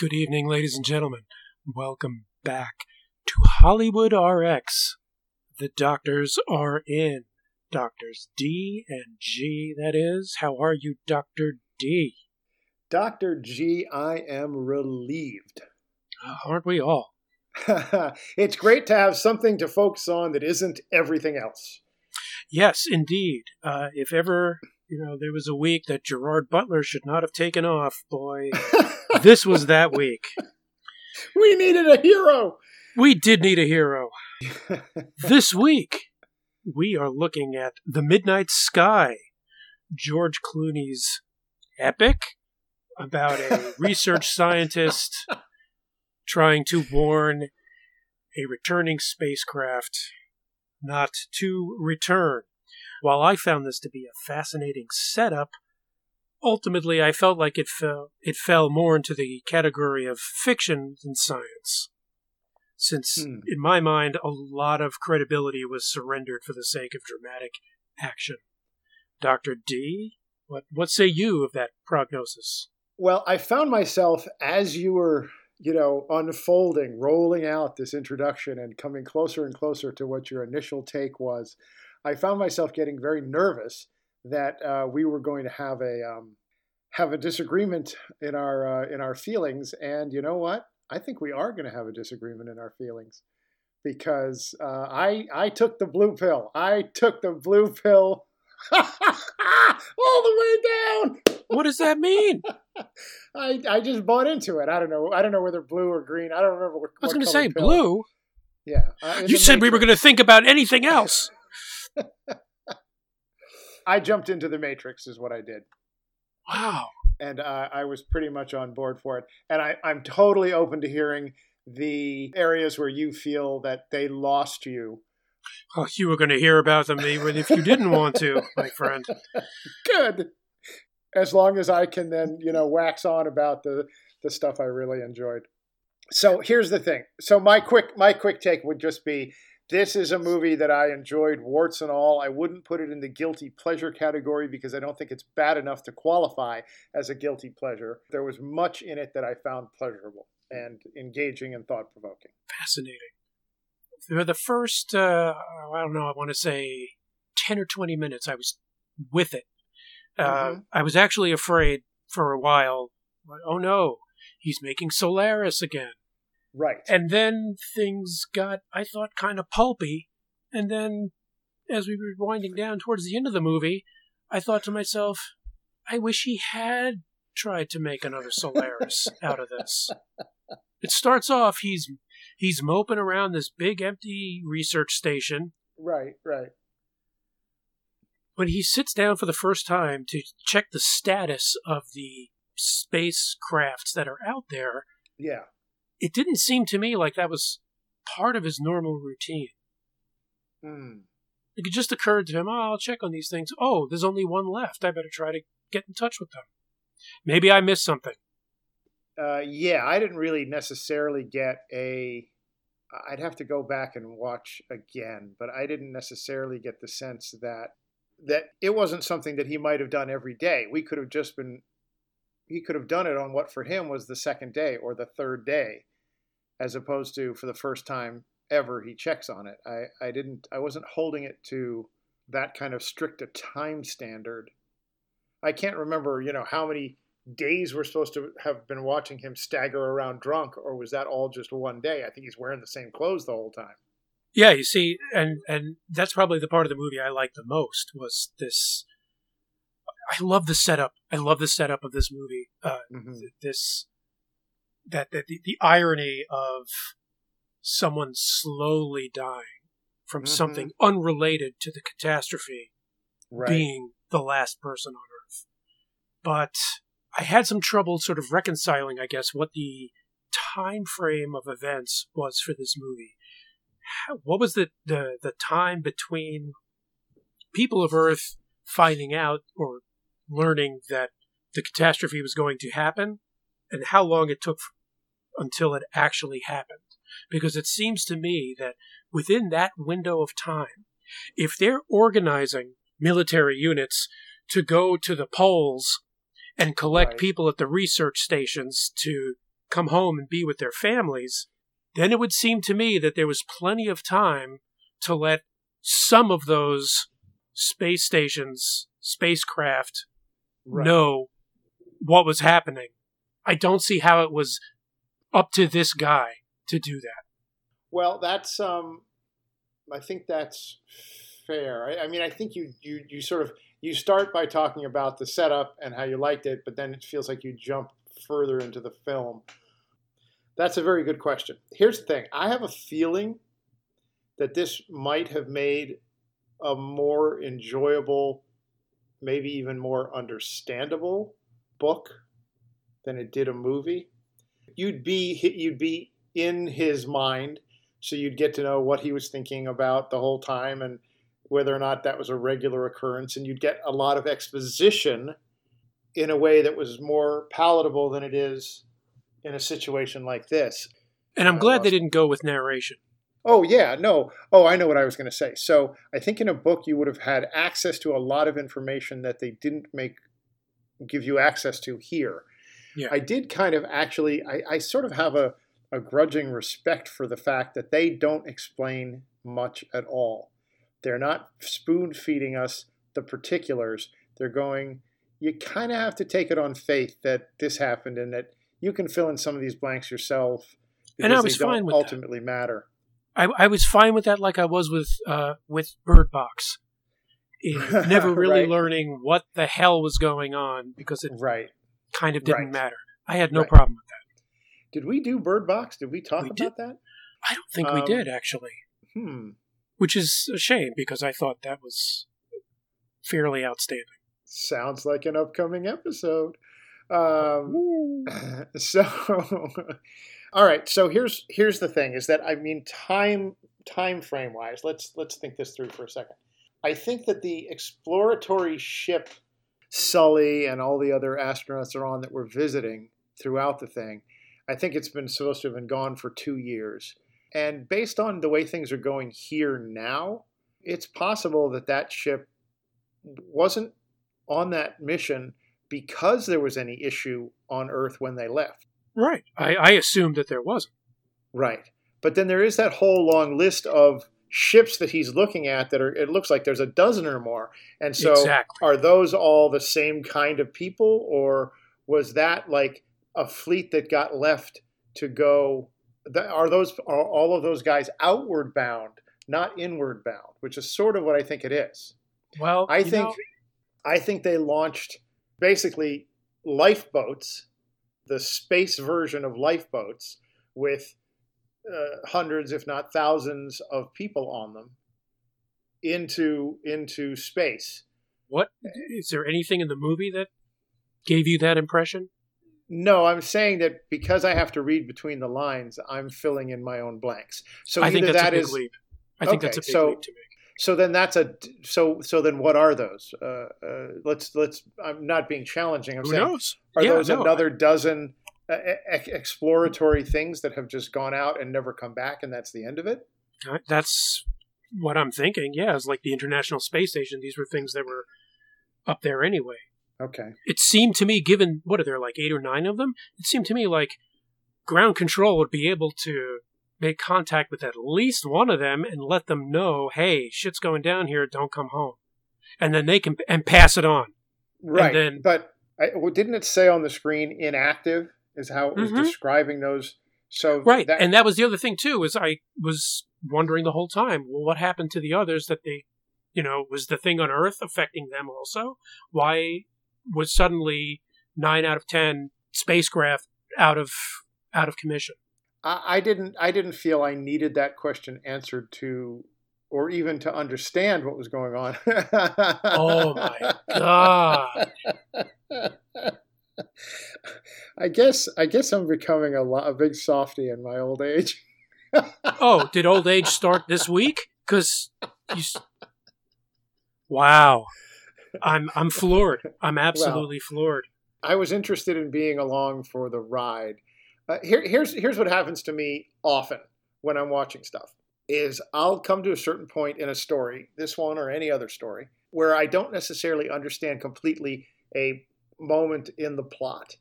Good evening, ladies and gentlemen. Welcome back to Hollywood RX. The doctors are in. Doctors D and G, that is. How are you, Dr. D? Dr. G, I am relieved. Uh, aren't we all? it's great to have something to focus on that isn't everything else. Yes, indeed. Uh, if ever you know there was a week that Gerard Butler should not have taken off, boy, this was that week. We needed a hero. We did need a hero. this week, we are looking at The Midnight Sky, George Clooney's epic about a research scientist trying to warn a returning spacecraft not to return. While I found this to be a fascinating setup, ultimately I felt like it fell it fell more into the category of fiction than science. Since hmm. in my mind a lot of credibility was surrendered for the sake of dramatic action. Dr. D, what what say you of that prognosis? Well, I found myself as you were you know, unfolding, rolling out this introduction and coming closer and closer to what your initial take was, I found myself getting very nervous that uh, we were going to have a um, have a disagreement in our uh, in our feelings. And you know what? I think we are going to have a disagreement in our feelings because uh, I I took the blue pill. I took the blue pill all the way down. What does that mean? I I just bought into it. I don't know. I don't know whether blue or green. I don't remember what. I was going to say blue. Yeah. Uh, you said matrix. we were going to think about anything else. I jumped into the Matrix, is what I did. Wow. And uh, I was pretty much on board for it. And I, I'm totally open to hearing the areas where you feel that they lost you Oh, you were going to hear about them even if you didn't want to, my friend. Good. As long as I can then, you know, wax on about the the stuff I really enjoyed. So here's the thing. So my quick my quick take would just be this is a movie that I enjoyed warts and all. I wouldn't put it in the guilty pleasure category because I don't think it's bad enough to qualify as a guilty pleasure. There was much in it that I found pleasurable and engaging and thought provoking. Fascinating for the first, uh, I don't know, I want to say 10 or 20 minutes, I was with it. Uh, mm-hmm. I was actually afraid for a while. Oh no, he's making Solaris again. Right. And then things got, I thought, kind of pulpy. And then as we were winding down towards the end of the movie, I thought to myself, I wish he had tried to make another Solaris out of this. It starts off, he's he's moping around this big empty research station. Right, right. When he sits down for the first time to check the status of the spacecrafts that are out there, yeah, it didn't seem to me like that was part of his normal routine. Hmm. It just occurred to him, oh, I'll check on these things. Oh, there's only one left. I better try to get in touch with them. Maybe I missed something. Uh, yeah, I didn't really necessarily get a. I'd have to go back and watch again, but I didn't necessarily get the sense that that it wasn't something that he might have done every day. We could have just been he could have done it on what for him was the second day or the third day, as opposed to for the first time ever he checks on it. I, I didn't I wasn't holding it to that kind of strict a time standard. I can't remember, you know, how many days we're supposed to have been watching him stagger around drunk, or was that all just one day? I think he's wearing the same clothes the whole time. Yeah, you see, and and that's probably the part of the movie I liked the most was this. I love the setup. I love the setup of this movie. Uh, mm-hmm. This that, that the, the irony of someone slowly dying from mm-hmm. something unrelated to the catastrophe right. being the last person on Earth. But I had some trouble sort of reconciling, I guess, what the time frame of events was for this movie. What was the, the the time between people of Earth finding out or learning that the catastrophe was going to happen, and how long it took until it actually happened? Because it seems to me that within that window of time, if they're organizing military units to go to the poles and collect right. people at the research stations to come home and be with their families, then it would seem to me that there was plenty of time to let some of those space stations, spacecraft right. know what was happening. I don't see how it was up to this guy to do that. Well, that's um I think that's fair. I, I mean, I think you you you sort of you start by talking about the setup and how you liked it, but then it feels like you jump further into the film. That's a very good question. Here's the thing I have a feeling that this might have made a more enjoyable, maybe even more understandable book than it did a movie. You'd be you'd be in his mind, so you'd get to know what he was thinking about the whole time and whether or not that was a regular occurrence, and you'd get a lot of exposition in a way that was more palatable than it is in a situation like this. And I'm glad uh, they didn't go with narration. Oh yeah, no. Oh, I know what I was going to say. So I think in a book you would have had access to a lot of information that they didn't make give you access to here. Yeah. I did kind of actually. I, I sort of have a, a grudging respect for the fact that they don't explain much at all. They're not spoon feeding us the particulars. They're going. You kind of have to take it on faith that this happened and that you can fill in some of these blanks yourself. And I was fine with ultimately that. matter. I, I was fine with that, like I was with uh, with Bird Box. never really right. learning what the hell was going on because it right. Kind of didn't right. matter. I had no right. problem with that. Did we do Bird Box? Did we talk we about did. that? I don't think um, we did actually. Hmm. Which is a shame because I thought that was fairly outstanding. Sounds like an upcoming episode. Um, so, all right. So here's here's the thing: is that I mean, time time frame wise, let's let's think this through for a second. I think that the exploratory ship Sully and all the other astronauts are on that we're visiting throughout the thing. I think it's been supposed to have been gone for two years. And based on the way things are going here now, it's possible that that ship wasn't on that mission because there was any issue on Earth when they left. Right. I, I assumed that there wasn't. Right. But then there is that whole long list of ships that he's looking at that are it looks like there's a dozen or more. And so exactly. are those all the same kind of people or was that like a fleet that got left to go are those are all of those guys outward bound, not inward bound, which is sort of what I think it is. Well, I think know. I think they launched basically lifeboats, the space version of lifeboats, with uh, hundreds, if not thousands, of people on them into into space. What is there anything in the movie that gave you that impression? No, I'm saying that because I have to read between the lines, I'm filling in my own blanks. So I think that's that a big is, leap. I think okay, that's a big so, leap to make. so then that's a so so then what are those? Uh, uh, let's let's. I'm not being challenging. I'm Who saying knows? are yeah, those no, another I... dozen uh, exploratory things that have just gone out and never come back, and that's the end of it? That's what I'm thinking. Yeah, it's like the International Space Station. These were things that were up there anyway. Okay. It seemed to me, given what are there like eight or nine of them, it seemed to me like ground control would be able to make contact with at least one of them and let them know, hey, shit's going down here, don't come home. And then they can and pass it on. Right. Then, but I, well, didn't it say on the screen inactive is how it was mm-hmm. describing those so Right. That, and that was the other thing too, is I was wondering the whole time, well, what happened to the others that they you know, was the thing on Earth affecting them also? Why was suddenly nine out of ten spacecraft out of out of commission? I, I didn't I didn't feel I needed that question answered to or even to understand what was going on. oh my god. I guess I guess I'm becoming a, lot, a big softy in my old age. oh, did old age start this week? Because you. Wow, I'm I'm floored. I'm absolutely well, floored. I was interested in being along for the ride, uh, here, here's here's what happens to me often when I'm watching stuff is I'll come to a certain point in a story, this one or any other story, where I don't necessarily understand completely a moment in the plot.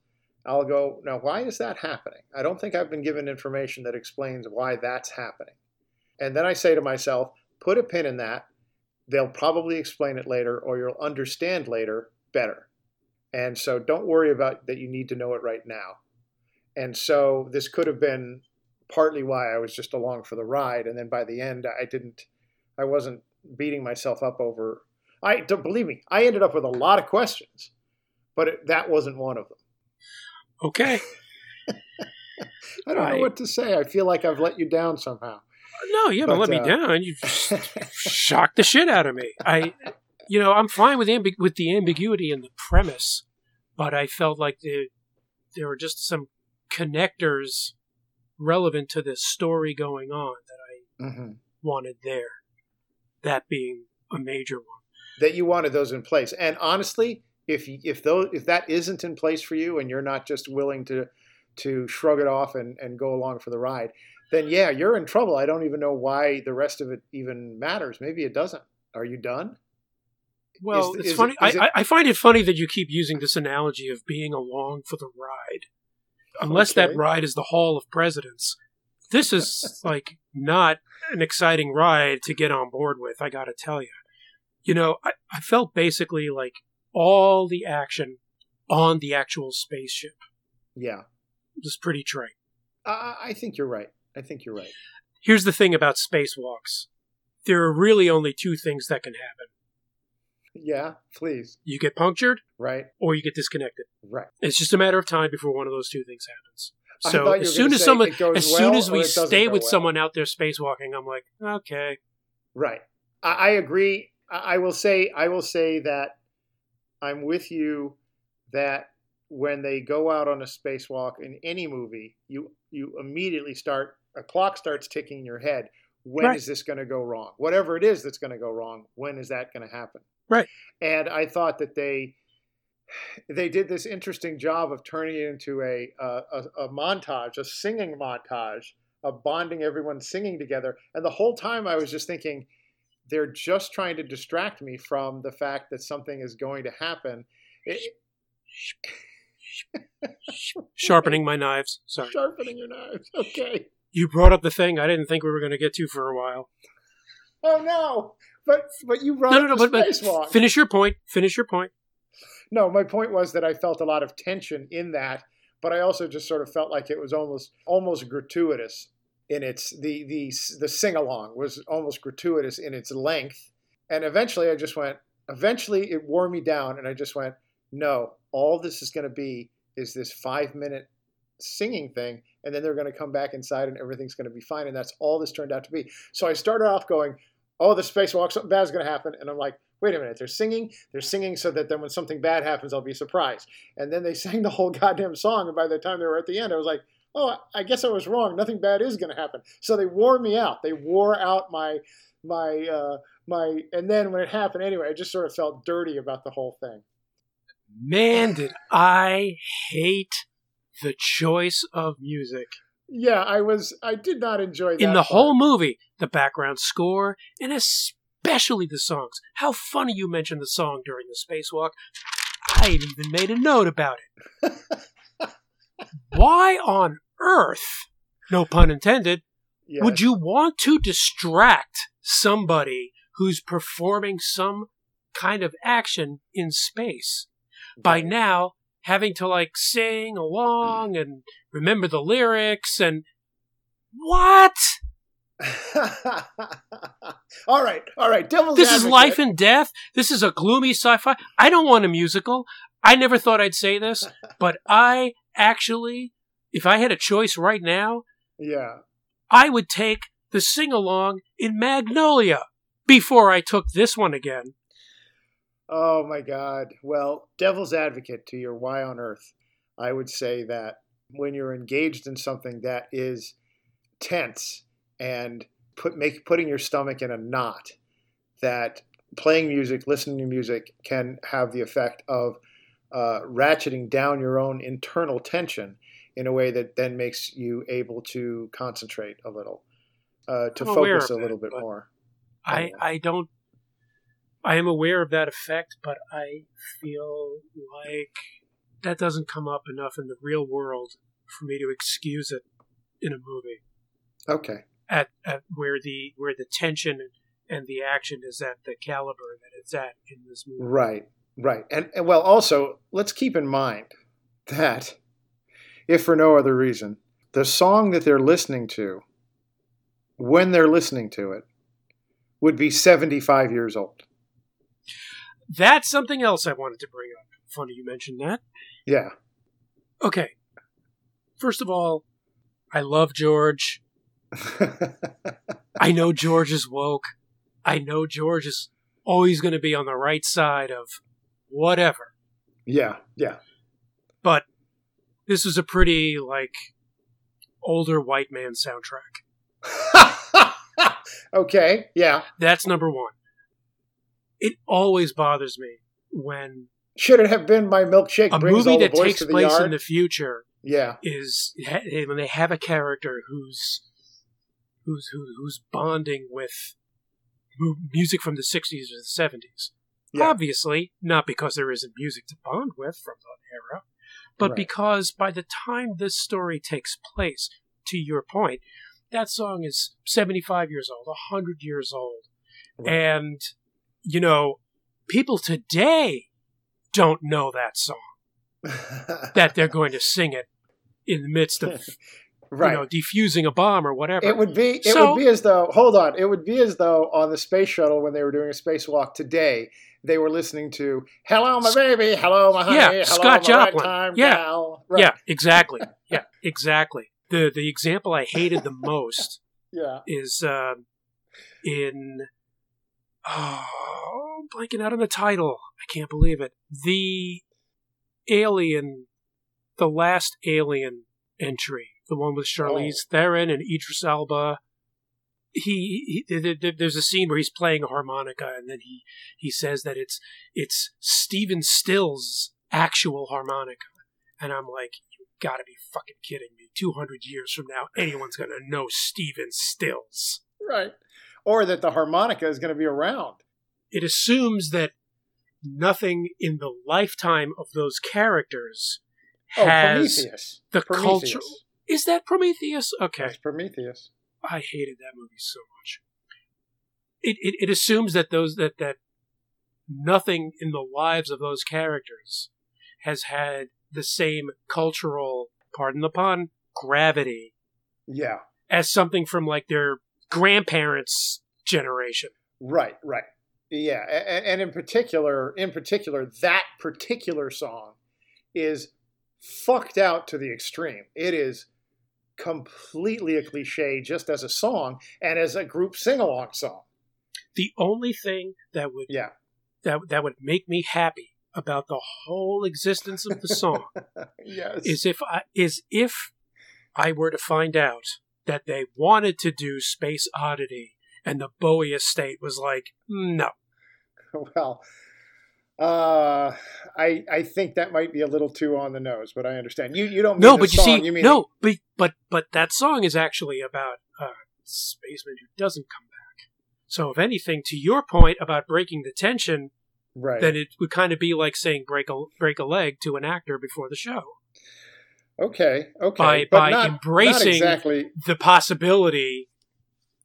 I'll go, now, why is that happening? I don't think I've been given information that explains why that's happening. And then I say to myself, put a pin in that. They'll probably explain it later, or you'll understand later better. And so don't worry about that you need to know it right now. And so this could have been partly why I was just along for the ride. And then by the end, I didn't, I wasn't beating myself up over. I don't believe me. I ended up with a lot of questions, but it, that wasn't one of them. Okay. I don't know what to say. I feel like I've let you down somehow. No, you haven't but, let uh, me down. You just shocked the shit out of me. I, you know, I'm fine with ambi- with the ambiguity in the premise, but I felt like the, there were just some connectors relevant to the story going on that I mm-hmm. wanted there. That being a major one. That you wanted those in place, and honestly, if if those if that isn't in place for you, and you're not just willing to to shrug it off and, and go along for the ride, then yeah, you're in trouble. I don't even know why the rest of it even matters. Maybe it doesn't. Are you done? Well, is, it's is funny. It, I, I, find it funny that you keep using this analogy of being along for the ride unless okay. that ride is the Hall of Presidents. This is like not an exciting ride to get on board with, I gotta tell you. You know, I, I felt basically like all the action on the actual spaceship. Yeah. Was pretty trite. Uh, I think you're right. I think you're right. Here's the thing about spacewalks there are really only two things that can happen yeah, please. You get punctured, right, or you get disconnected, right. It's just a matter of time before one of those two things happens. So as soon as someone, as well, soon as we stay with well. someone out there spacewalking, I'm like, okay, right. I, I agree. I, I will say, I will say that I'm with you that when they go out on a spacewalk in any movie, you you immediately start a clock starts ticking in your head. When right. is this going to go wrong? Whatever it is that's going to go wrong, when is that going to happen? Right. And I thought that they they did this interesting job of turning it into a, a, a montage, a singing montage of bonding everyone singing together. And the whole time I was just thinking, they're just trying to distract me from the fact that something is going to happen. It, Sharpening my knives. Sorry. Sharpening your knives. Okay. You brought up the thing I didn't think we were going to get to for a while. Oh no! But but you brought no, no, no, but, but finish your point. Finish your point. No, my point was that I felt a lot of tension in that, but I also just sort of felt like it was almost almost gratuitous in its the the the sing along was almost gratuitous in its length, and eventually I just went. Eventually, it wore me down, and I just went, no, all this is going to be is this five minute singing thing, and then they're going to come back inside and everything's going to be fine. And that's all this turned out to be. So I started off going, oh, the spacewalk, something bad is going to happen. And I'm like, wait a minute, they're singing. They're singing so that then when something bad happens, I'll be surprised. And then they sang the whole goddamn song. And by the time they were at the end, I was like, oh, I guess I was wrong. Nothing bad is going to happen. So they wore me out. They wore out my my uh, my. And then when it happened anyway, I just sort of felt dirty about the whole thing. Man, did I hate the choice of music. Yeah, I was. I did not enjoy that. In the part. whole movie, the background score, and especially the songs. How funny you mentioned the song during the spacewalk. I even made a note about it. Why on earth, no pun intended, yes. would you want to distract somebody who's performing some kind of action in space? By now, having to like sing along and remember the lyrics and what? all right, all right. Devil's this advocate. is life and death. This is a gloomy sci-fi. I don't want a musical. I never thought I'd say this, but I actually, if I had a choice right now, yeah, I would take the sing along in Magnolia before I took this one again. Oh my God. Well, devil's advocate to your why on earth, I would say that when you're engaged in something that is tense and put make putting your stomach in a knot, that playing music, listening to music can have the effect of uh, ratcheting down your own internal tension in a way that then makes you able to concentrate a little, uh, to I'm focus a little bit more. I, I don't I am aware of that effect, but I feel like that doesn't come up enough in the real world for me to excuse it in a movie. Okay. At, at where the where the tension and the action is at the caliber that it's at in this movie. Right. Right. And, and well, also let's keep in mind that, if for no other reason, the song that they're listening to, when they're listening to it, would be 75 years old. That's something else I wanted to bring up. Funny you mentioned that. Yeah. Okay. First of all, I love George. I know George is woke. I know George is always going to be on the right side of whatever. Yeah, yeah. But this is a pretty, like, older white man soundtrack. okay, yeah. That's number one. It always bothers me when should it have been my milkshake? A brings movie all that takes place yard? in the future yeah, is when they have a character who's who's who, who's bonding with music from the 60s or the 70s. Yeah. Obviously, not because there isn't music to bond with from that era, but Right. because by the time this story takes place, to your point, that song is 75 years old, 100 years old. Right. And, you know, people today don't know that song, that they're going to sing it in the midst of, right. you know, defusing a bomb or whatever. It would be it So- would be as though hold on, it would be as though on the space shuttle when they were doing a spacewalk today, they were listening to "Hello, my baby," "Hello, my honey," Yeah, "Hello, Scott my right Joplin. time Yeah. gal." Right. Yeah, exactly. yeah, exactly. The the example I hated the most yeah. is um, in oh, I'm blanking out on the title. I can't believe it. The Alien, the last Alien entry, the one with Charlize Theron and Idris Elba. He, he th- th- there's a scene where he's playing a harmonica, and then he he says that it's it's Stephen Stills' actual harmonica, and I'm like, you gotta be fucking kidding me! Two hundred years from now, anyone's gonna know Stephen Stills. Right. Or that the harmonica is going to be around. It assumes that nothing in the lifetime of those characters Oh, has Prometheus. the Prometheus. culture. Is that Prometheus? Okay. That's Prometheus. I hated that movie so much. It, it it assumes that those that that nothing in the lives of those characters has had the same cultural, pardon the pun, gravity Yeah. as something from like their grandparents' generation. Right, right. Yeah, and, and in particular, in particular, that particular song is fucked out to the extreme. It is completely a cliche just as a song and as a group sing-along song. The only thing that would Yeah. that that would make me happy about the whole existence of the song Yes. is if I is if I were to find out that they wanted to do Space Oddity and the Bowie estate was like, no. well, uh, I I think that might be a little too on the nose, but I understand. You you don't mean No, but you song, see, you mean no, but but but that song is actually about a spaceman who doesn't come back. So if anything, to your point about breaking the tension, right. then it would kind of be like saying break a break a leg to an actor before the show. okay, okay. by- but by not, embracing- not exactly. The possibility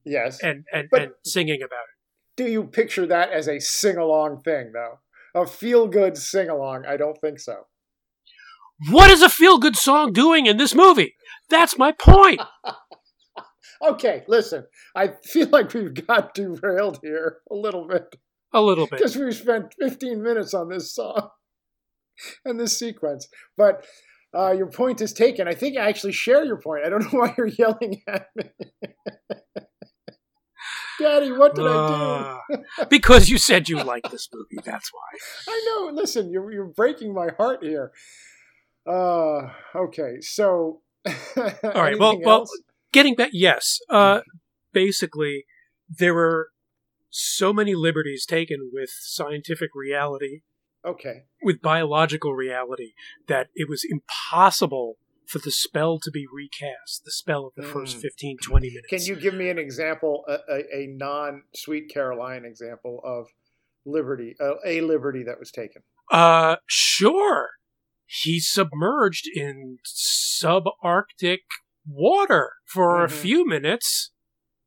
Yes. and and, But- and singing about it. Do you picture that as a sing-along thing, though? A feel-good sing-along? I don't think so. What is a feel good song doing in this movie? That's my point. Okay, listen. I feel like we've got derailed here a little bit A little bit. because we've spent 15 minutes on this song and this sequence. But uh, your point is taken. I think I actually share your point. I don't know why you're yelling at me. Daddy, what did I do? Uh, because you said you liked this movie. That's why. I know. Listen, you're you're breaking my heart here. Uh, okay. So, all right, well- well, Getting back, yes. Uh, basically, there were so many liberties taken with scientific reality, okay. with biological reality, that it was impossible for the spell to be recast. The spell of the first Mm. 15, 20 minutes. Can you give me an example, a, a, a non-Sweet Caroline example of liberty, uh, a liberty that was taken? Uh, sure. he's submerged in subarctic water for mm-hmm. a few minutes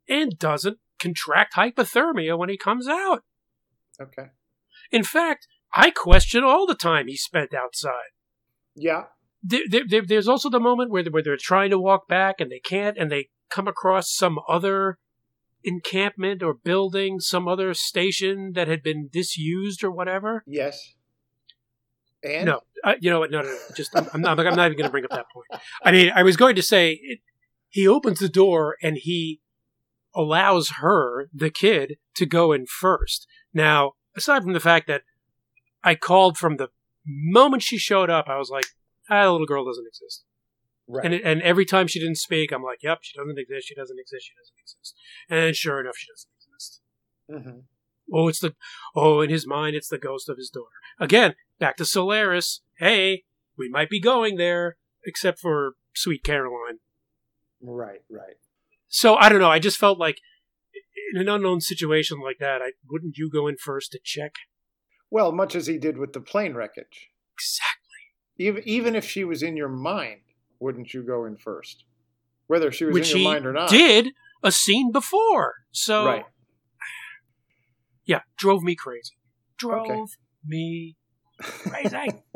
and doesn't contract hypothermia when he comes out. Okay. In fact, I question all the time he spent outside. Yeah. There, there, there's also the moment where, where they're trying to walk back and they can't, and they come across some other encampment or building, some other station that had been disused or whatever. Yes. And no, uh, you know what? No, no, no. Just I'm, I'm not. I'm not even going to bring up that point. I mean, I was going to say it, he opens the door and he allows her, the kid, to go in first. Now, aside from the fact that I called from the moment she showed up, I was like, ah, the little girl doesn't exist. Right. And, and every time she didn't speak, I'm like, yep, she doesn't exist, she doesn't exist, she doesn't exist. And sure enough, she doesn't exist. Mm-hmm. Oh, it's the, oh, in his mind, it's the ghost of his daughter. Again, back to Solaris. Hey, we might be going there, except for Sweet Caroline. Right, right. So I don't know. I just felt like in an unknown situation like that, I wouldn't you go in first to check? Well, much as he did with the plane wreckage. Exactly. Even even if she was in your mind, wouldn't you go in first? Whether she was Which in your mind or not. Did a scene before. So right. Yeah, drove me crazy. Drove okay. me crazy.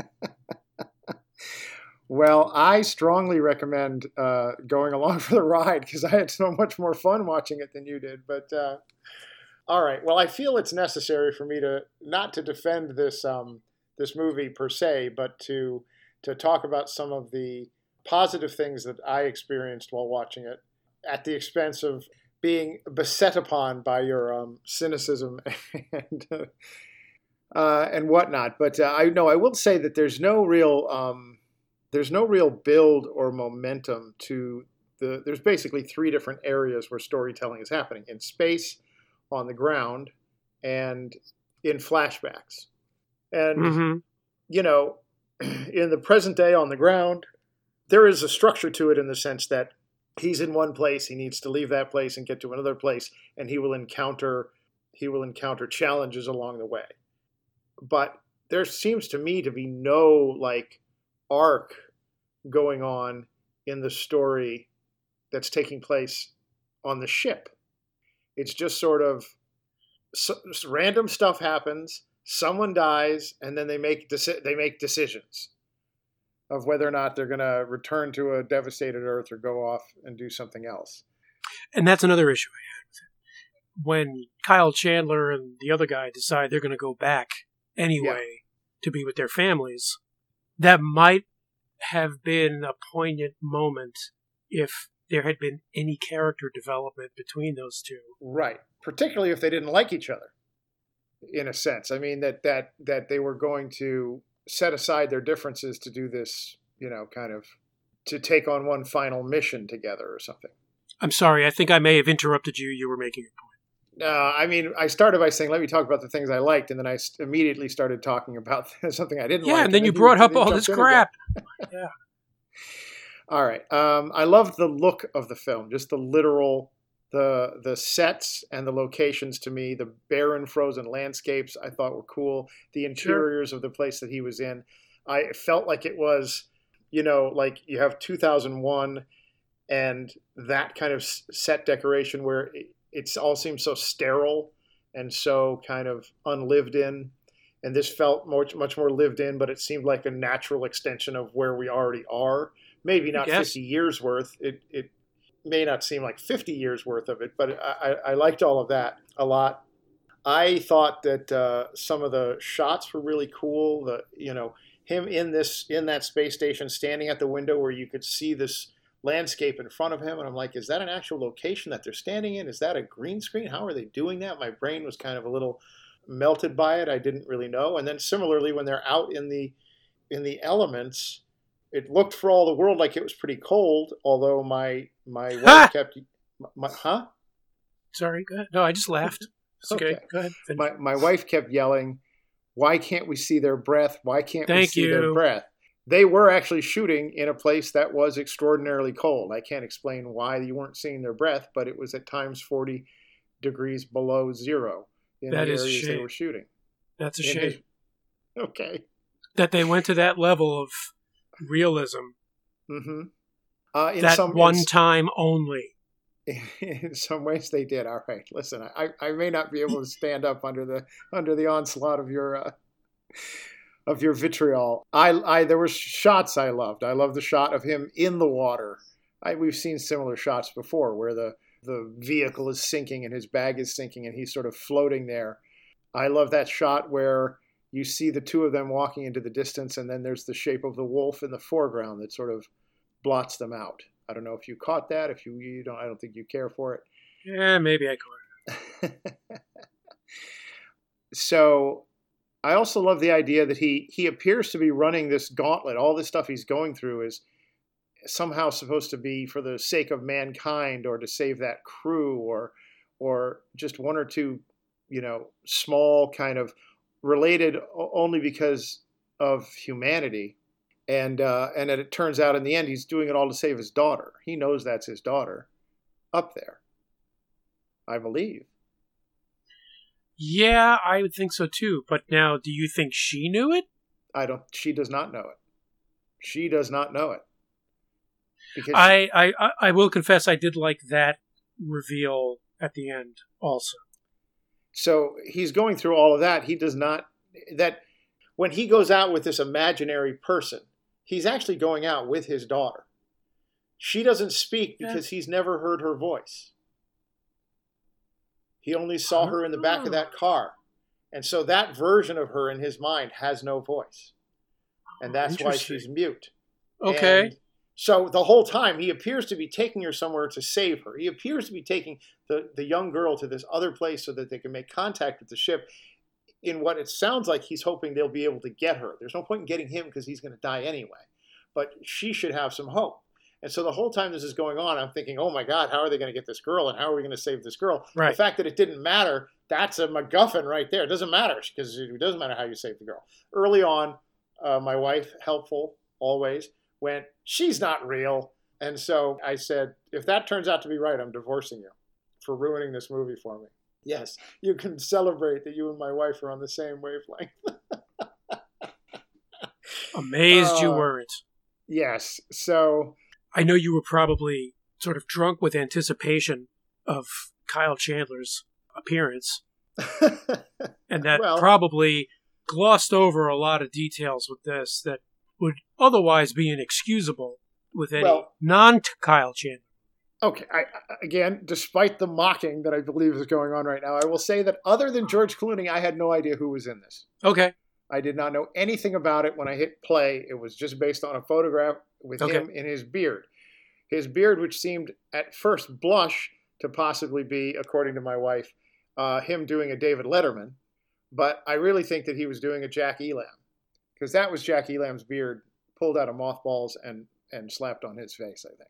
Well, I strongly recommend uh, going along for the ride because I had so much more fun watching it than you did. But uh, all right, well, I feel it's necessary for me to not to defend this um, this movie per se, but to to talk about some of the positive things that I experienced while watching it, at the expense of being beset upon by your um, cynicism and uh, and whatnot. But uh, I know I will say that there's no real um, there's no real build or momentum to the there's basically three different areas where storytelling is happening in space on the ground and in flashbacks and mm-hmm. you know in the present day on the ground there is a structure to it in the sense that he's in one place he needs to leave that place and get to another place and he will encounter he will encounter challenges along the way but there seems to me to be no like arc going on in the story that's taking place on the ship. It's just sort of so, random stuff happens, someone dies, and then they make deci- they make decisions of whether or not they're going to return to a devastated Earth or go off and do something else. And that's another issue I had. When Kyle Chandler and the other guy decide they're going to go back anyway yeah. to be with their families, that might have been a poignant moment if there had been any character development between those two. Right. Particularly if they didn't like each other. In a sense. I mean that that that they were going to set aside their differences to do this, you know, kind of to take on one final mission together or something. I'm sorry. I think I may have interrupted you. You were making a point. No, uh, I mean, I started by saying, "Let me talk about the things I liked," and then I immediately started talking about something I didn't yeah, like. Yeah, and then you brought up all this crap. yeah. All right. Um, I loved the look of the film, just the literal, the the sets and the locations. To me, the barren, frozen landscapes I thought were cool. The interiors sure. of the place that he was in, I felt like it was, you know, like you have 2001 and that kind of set decoration where. It, it all seems so sterile and so kind of unlived in. And this felt much much more lived in, but it seemed like a natural extension of where we already are. Maybe not 50 years worth. It, it may not seem like 50 years worth of it, but I, I liked all of that a lot. I thought that uh, some of the shots were really cool. The you know him in this in that space station, standing at the window where you could see this landscape in front of him. And I'm like, is that an actual location that they're standing in? Is that a green screen? How are they doing that? My brain was kind of a little melted by it. I didn't really know. And then similarly, when they're out in the in the elements, it looked for all the world like it was pretty cold. Although my my wife kept, my, huh? Sorry, go ahead. No, I just laughed. It's okay. okay. Go ahead. My my wife kept yelling, "Why can't we see their breath? Why can't Thank we see you. their breath?" they were actually shooting in a place that was extraordinarily cold. I can't explain why you weren't seeing their breath, but it was at times 40 degrees below zero in that the areas they were shooting. That's a shame. okay. that they went to that level of realism. Mm-hmm. Uh, that some, one in, time only. In some ways, they did. All right, listen, I, I may not be able to stand up under the under the onslaught of your uh, of your vitriol. I, I there were shots I loved. I love the shot of him in the water. I, we've seen similar shots before where the the vehicle is sinking and his bag is sinking and he's sort of floating there. I love that shot where you see the two of them walking into the distance and then there's the shape of the wolf in the foreground that sort of blots them out. I don't know if you caught that. If you, you don't, I don't think you care for it. Yeah, maybe I caught it. so, I also love the idea that he he appears to be running this gauntlet. All this stuff he's going through is somehow supposed to be for the sake of mankind or to save that crew or or just one or two, you know, small kind of related only because of humanity and uh, and it turns out in the end he's doing it all to save his daughter. He knows that's his daughter up there. I believe. Yeah, I would think so too. But now, do you think she knew it? I don't. She does not know it. She does not know it. Because I, I, I will confess, I did like that reveal at the end also. So he's going through all of that. He does not that when he goes out with this imaginary person, he's actually going out with his daughter. She doesn't speak because he's never heard her voice. He only saw her in the back of oh. that oh. car. And so that version of her in his mind has no voice. And that's why she's mute. Okay. And so the whole time he appears to be taking her somewhere to save her. He appears to be taking the, the young girl to this other place so that they can make contact with the ship in what it sounds like he's hoping they'll be able to get her. There's no point in getting him because he's going to die anyway. But she should have some hope. And so the whole time this is going on, I'm thinking, oh my God, how are they going to get this girl and how are we going to save this girl? Right. The fact that it didn't matter, that's a MacGuffin right there. It doesn't matter because it doesn't matter how you save the girl. Early on, uh, my wife, helpful always, went, she's not real. And so I said, if that turns out to be right, I'm divorcing you for ruining this movie for me. Yes, you can celebrate that you and my wife are on the same wavelength. Amazed uh, you weren't. Yes. So I know you were probably sort of drunk with anticipation of Kyle Chandler's appearance. and that well, probably glossed over a lot of details with this that would otherwise be inexcusable with any well, non Kyle Chandler Okay, I, again, despite the mocking that I believe is going on right now, I will say that other than George Clooney, I had no idea who was in this. Okay. I did not know anything about it when I hit play. It was just based on a photograph with okay. him in his beard. His beard, which seemed at first blush to possibly be, according to my wife, uh, him doing a David Letterman, but I really think that he was doing a Jack Elam because that was Jack Elam's beard pulled out of mothballs and and slapped on his face. I think.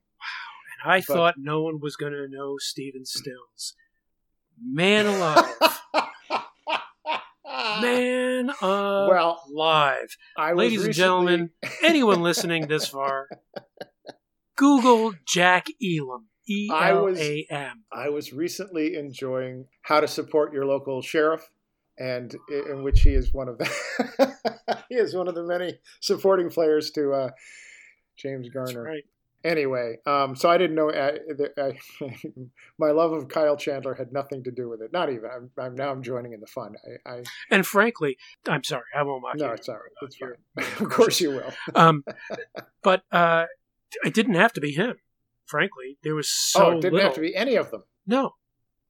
I but, thought no one was going to know Stephen Stills. Man alive. Man alive. Well, live. Ladies and gentlemen, anyone listening this far, Google Jack Elam. E L A M. I was recently enjoying How to Support Your Local Sheriff, and in which he is one of the he is one of the many supporting players to uh, James Garner. Right anyway, um, so I didn't know. I, I, my love of Kyle Chandler had nothing to do with it. Not even. I'm, I'm now I'm joining in the fun. I, I, and frankly, I'm sorry. I won't mock no, you. No, it's all right. It's fine. of course you will. um, but uh, it didn't have to be him. Frankly, there was so. Oh, it didn't little. have to be any of them. No,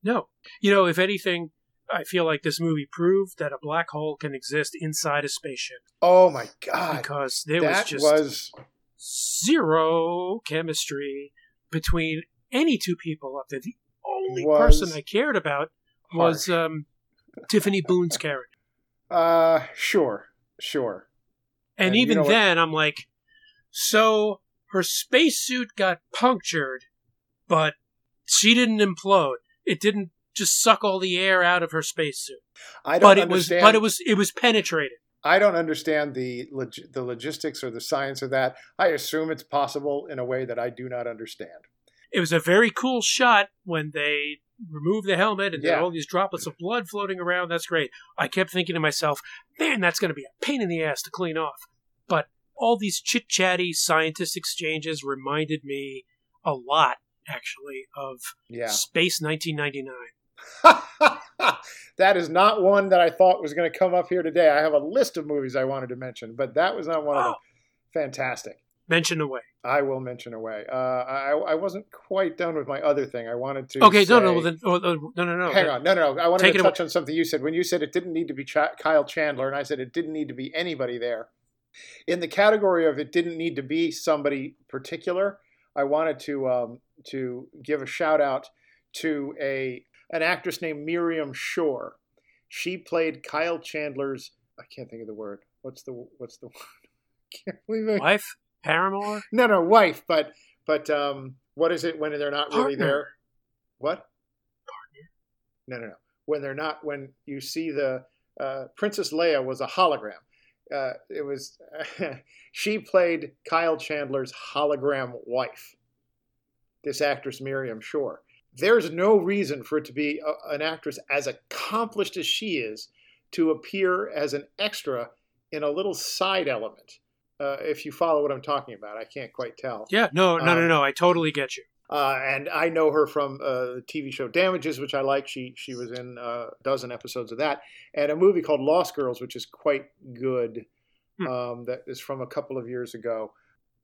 no. You know, if anything. I feel like this movie proved that a black hole can exist inside a spaceship. Oh my god! Because there that was just was zero chemistry between any two people up there. The only person I cared about was um, Tiffany Boone's character. Uh, sure, sure. And, and even you know then, what? I'm like, so her spacesuit got punctured, but she didn't implode. It didn't just suck all the air out of her spacesuit. I don't but it understand. was, but it was, it was penetrated. I don't understand the log- the logistics or the science of that. I assume it's possible in a way that I do not understand. It was a very cool shot when they remove the helmet and yeah. all these droplets of blood floating around. That's great. I kept thinking to myself, man, that's going to be a pain in the ass to clean off. But all these chit chatty scientist exchanges reminded me a lot, actually, of yeah. Space 1999. that is not one that I thought was going to come up here today. I have a list of movies I wanted to mention, but that was not one of them. Fantastic. Mention away. I will mention away. Uh, I I wasn't quite done with my other thing. I wanted to. Okay, say, no, no, then, oh, oh, no, no, no. Hang on, no, no, no. I wanted to touch away. on something you said when you said it didn't need to be Ch- Kyle Chandler, and I said it didn't need to be anybody there. In the category of it didn't need to be somebody particular, I wanted to um, to give a shout out to a an actress named Miriam Shor. She played Kyle Chandler's. I can't think of the word. What's the what's the word? can't believe it. Wife, paramour. No, no, wife. But but um, what is it when they're not Partner. really there? What? Partner. No, no, no. When they're not. When you see the uh, Princess Leia was a hologram. Uh, it was she played Kyle Chandler's hologram wife. This actress Miriam Shor there's no reason for it to be a, an actress as accomplished as she is to appear as an extra in a little side element. Uh, if you follow what I'm talking about, I can't quite tell. Yeah, no, no, um, no, no. I totally get you. Uh, and I know her from uh, the TV show Damages, which I like. She she was in uh, a dozen episodes of that, and a movie called Lost Girls, which is quite good. Hmm. Um, that is from a couple of years ago.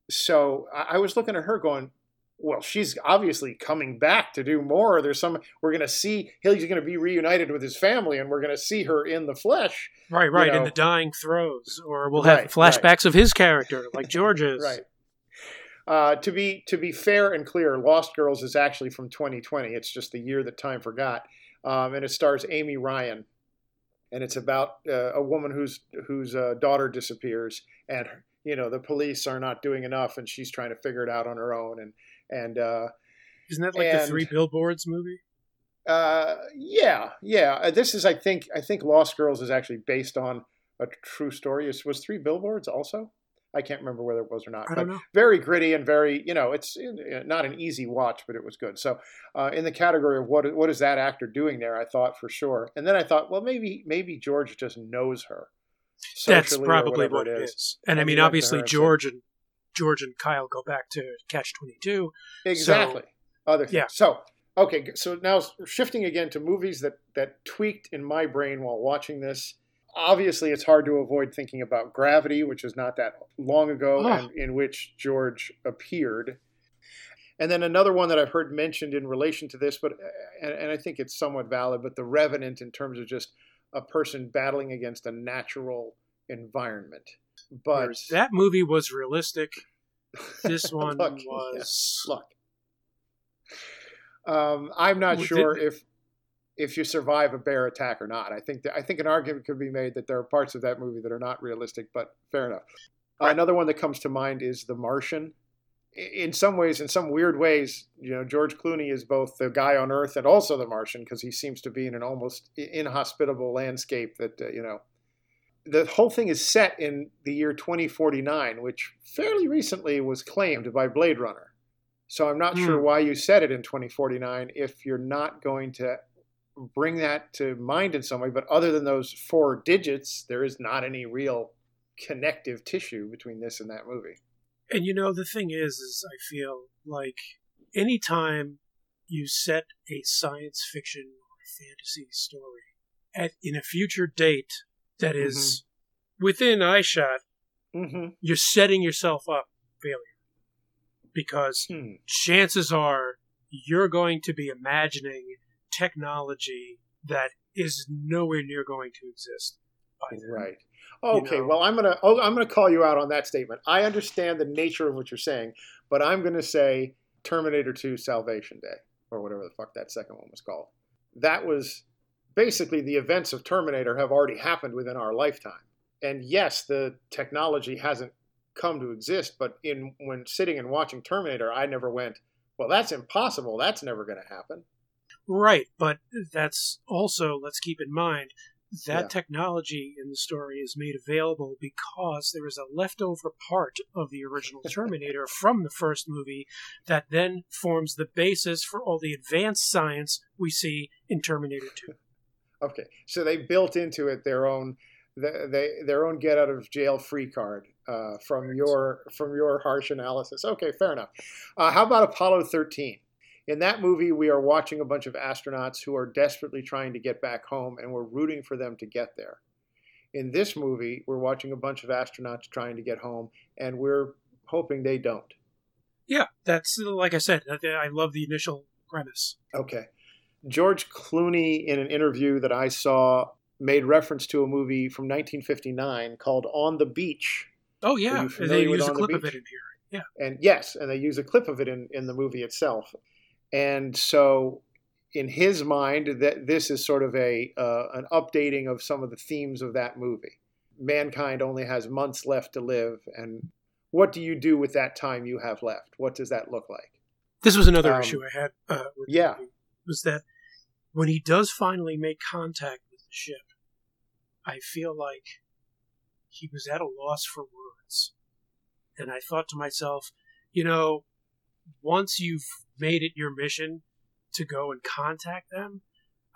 So I, I was looking at her, going, well, she's obviously coming back to do more. There's some we're going to see. He's going to be reunited with his family, and we're going to see her in the flesh. Right, right, you know. in the dying throes, or we'll have right, flashbacks right. of his character, like George's. right. Uh, to be to be fair and clear, Lost Girls is actually from 2020. It's just the year that time forgot, um, and it stars Amy Ryan, and it's about uh, a woman whose whose uh, daughter disappears, and you know the police are not doing enough, and she's trying to figure it out on her own, and and uh, isn't that like and, the Three Billboards movie? Uh, yeah, yeah. Uh, this is, I think, I think Lost Girls is actually based on a true story. It was Three Billboards also? I can't remember whether it was or not. I don't know. Very gritty and very, you know, it's uh, not an easy watch, but it was good. So, uh, in the category of what what is that actor doing there, I thought for sure, and then I thought, well, maybe maybe George just knows her. That's probably what it is. is. And, and I mean, obviously, George and George and Kyle go back to Catch Twenty Two. Exactly. So, Other things. Yeah. So okay, so now shifting again to movies that that tweaked in my brain while watching this. Obviously, it's hard to avoid thinking about Gravity, which is not that long ago, oh. and in which George appeared. And then another one that I've heard mentioned in relation to this, but uh, and, and I think it's somewhat valid, but The Revenant in terms of just a person battling against a natural environment. But Whereas that movie was realistic. This one look, was yeah, look. Um, I'm not sure did, if if you survive a bear attack or not. I think that, I think an argument could be made that there are parts of that movie that are not realistic, but fair enough. Right. Uh, another one that comes to mind is The Martian. In some ways, in some weird ways, you know, George Clooney is both the guy on Earth and also the Martian because he seems to be in an almost inhospitable landscape that uh, you know the whole thing is set in the year 2049, which fairly recently was claimed by Blade Runner. So I'm not mm. sure hmm. why you set it in 2049 if you're not going to bring that to mind in some way. But other than those four digits, there is not any real connective tissue between this and that movie. And you know, the thing is, is I feel like anytime you set a science fiction or fantasy story at in a future date that is mm-hmm. within eyeshot, mm-hmm. you're setting yourself up failure. Because hmm. chances are you're going to be imagining technology that is nowhere near going to exist. by then. Right. Okay. You know? Well, I'm gonna oh, I'm gonna call you out on that statement. I understand the nature of what you're saying, but I'm gonna say Terminator 2: Salvation Day or whatever the fuck that second one was called. That was basically the events of Terminator have already happened within our lifetime. And yes, the technology hasn't come to exist, but in when sitting and watching Terminator, I never went, well, that's impossible. That's never going to happen. Right, but that's also let's keep in mind that Yeah. technology in the story is made available because there is a leftover part of the original Terminator from the first movie that then forms the basis for all the advanced science we see in Terminator 2. Okay, so they built into it their own the- they their own get out of jail free card uh, from your from your harsh analysis. Okay, fair enough. Uh, how about Apollo 13? In that movie, we are watching a bunch of astronauts who are desperately trying to get back home, and we're rooting for them to get there. In this movie, we're watching a bunch of astronauts trying to get home, and we're hoping they don't. Yeah, that's like I said, I I love the initial premise. Okay. George Clooney, in an interview that I saw, made reference to a movie from 1959 called On the Beach. Oh yeah, they use a clip of it in here. And yes, and they use a clip of it in, in the movie itself. And so, in his mind, that this is sort of a uh, an updating of some of the themes of that movie. Mankind only has months left to live, and what do you do with that time you have left? What does that look like? This was another Um, issue I had. Uh, yeah. Was that when he does finally make contact with the ship, I feel like he was at a loss for words, and I thought to myself, you know, once you've made it your mission to go and contact them,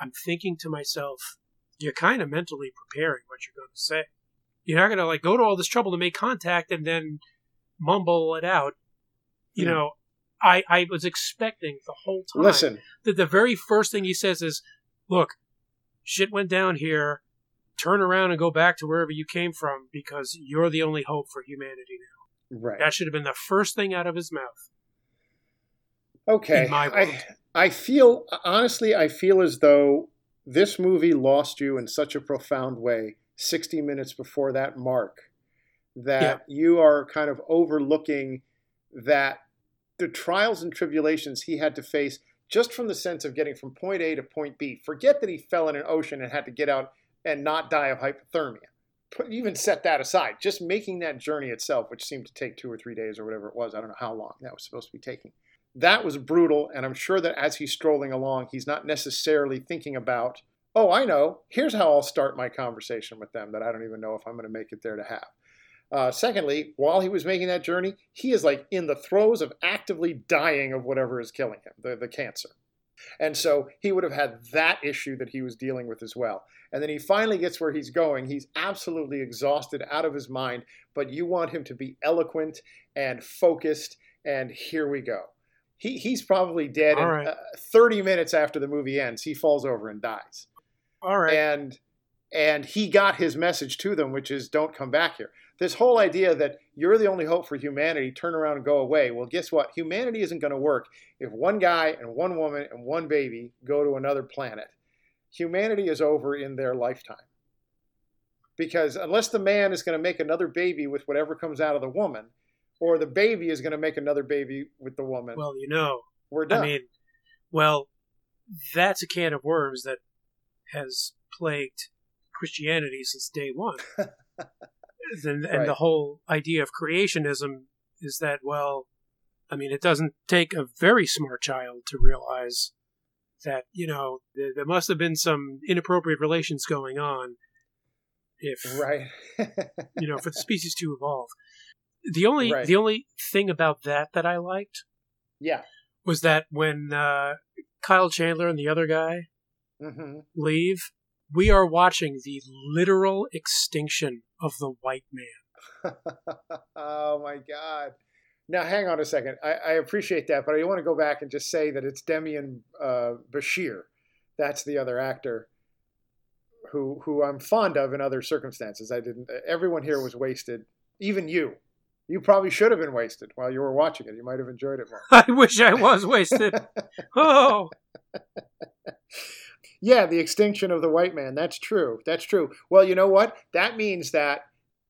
I'm thinking to myself, you're kind of mentally preparing what you're going to say. You're not going to like go to all this trouble to make contact and then mumble it out. You Hmm. know, I I was expecting the whole time Listen, that the very first thing he says is, "Look, shit went down here. Turn around and go back to wherever you came from because you're the only hope for humanity now." right. That should have been the first thing out of his mouth. Okay. in my world. I, I feel, honestly, I feel as though this movie lost you in such a profound way 60 minutes before that mark that you are kind of overlooking that the trials and tribulations he had to face just from the sense of getting from point A to point B. Forget that he fell in an ocean and had to get out and not die of hypothermia. Put, even set that aside. Just making that journey itself, which seemed to take two or three days or whatever it was, I don't know how long that was supposed to be taking that was brutal. And I'm sure that as he's strolling along, he's not necessarily thinking about, oh, I know, here's how I'll start my conversation with them that I don't even know if I'm going to make it there to have. Uh, secondly, while he was making that journey, he is like in the throes of actively dying of whatever is killing him, the, the cancer. And so he would have had that issue that he was dealing with as well. And then he finally gets where he's going. He's absolutely exhausted, out of his mind, but you want him to be eloquent and focused, and here we go. He, he's probably dead. All right. uh, 30 minutes after the movie ends, he falls over and dies. All right. And and he got his message to them, which is don't come back here. This whole idea that you're the only hope for humanity, turn around and go away. Well, guess what? Humanity isn't going to work if one guy and one woman and one baby go to another planet. Humanity is over in their lifetime. Because unless the man is going to make another baby with whatever comes out of the woman, or the baby is going to make another baby with the woman, well, you know, we're done. I mean, well, that's a can of worms that has plagued Christianity since day one. and, and Right. the whole idea of creationism is that, well, I mean, it doesn't take a very smart child to realize that, you know, there, there must have been some inappropriate relations going on if, right. you know, for the species to evolve. The only Right. the only thing about that that I liked yeah. was that when uh, Kyle Chandler and the other guy hmm leave, we are watching the literal extinction of the white man. oh my God. Now, hang on a second. I, I appreciate that, but I want to go back and just say that it's Demian uh, Bichir. That's the other actor who who I'm fond of in other circumstances. I didn't. Everyone here was wasted. Even you. You probably should have been wasted while you were watching it. You might have enjoyed it more. I wish I was wasted. oh, Yeah, the extinction of the white man. That's true. That's true. Well, you know what? That means that